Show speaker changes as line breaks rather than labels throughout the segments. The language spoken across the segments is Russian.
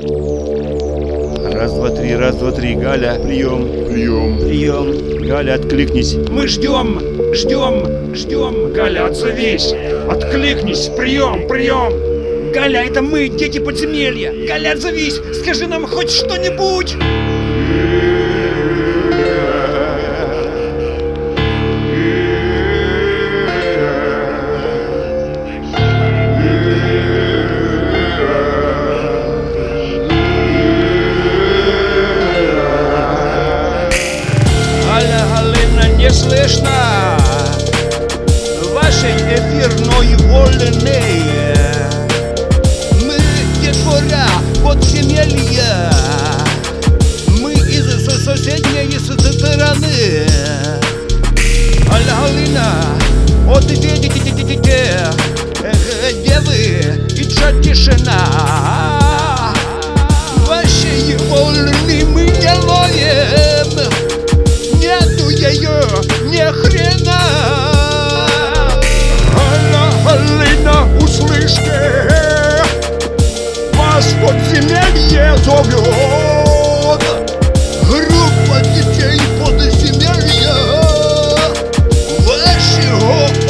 Раз, два, три, раз, два, три. Галя, прием.
Прием.
Прием. Галя, откликнись.
Мы ждем, ждем, ждем. Галя, отзовись. Откликнись. Прием, прием. Галя, это мы, дети подземелья. Галя, отзовись. Скажи нам хоть что-нибудь. Вас подземелье зовет.
Группа детей подземелья Вашего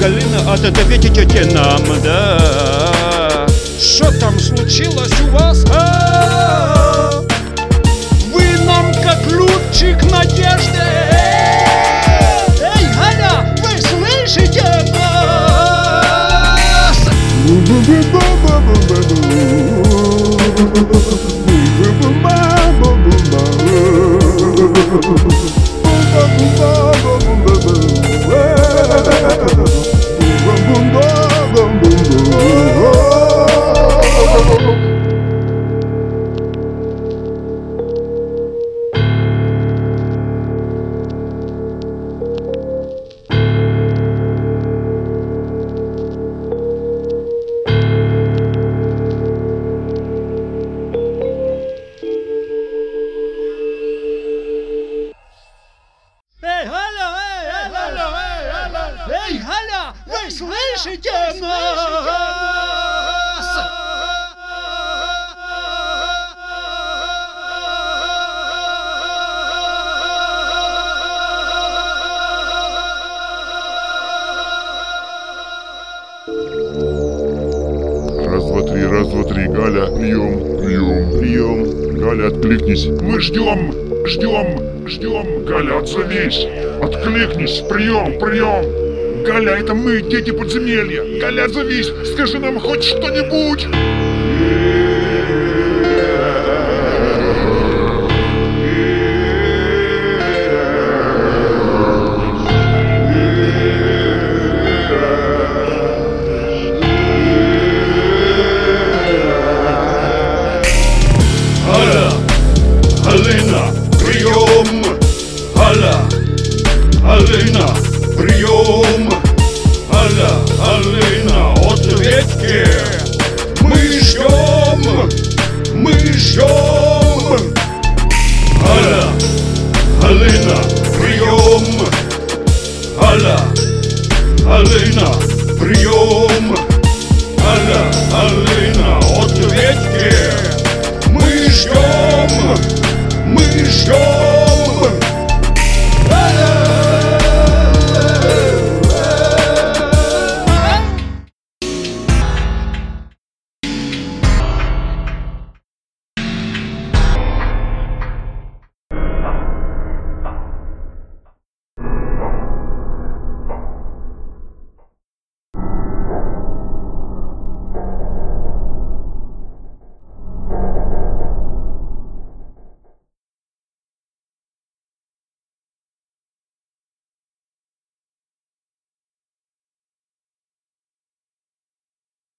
Галина,
ответите нам, да
Что там случилось у вас? А? Вы нам как лучик надежды
Эй, Галя, вы слышите нас? Слышите нас?
Раз, два, три, раз, два, три. Галя, прием. Прием. Прием. Галя, откликнись. Мы ждем. Ждем. Ждем. Галя, отзовись. Откликнись. Прием. Прием. Галя, это мы, дети подземелья. Галя, отзовись. Скажи нам хоть что-нибудь.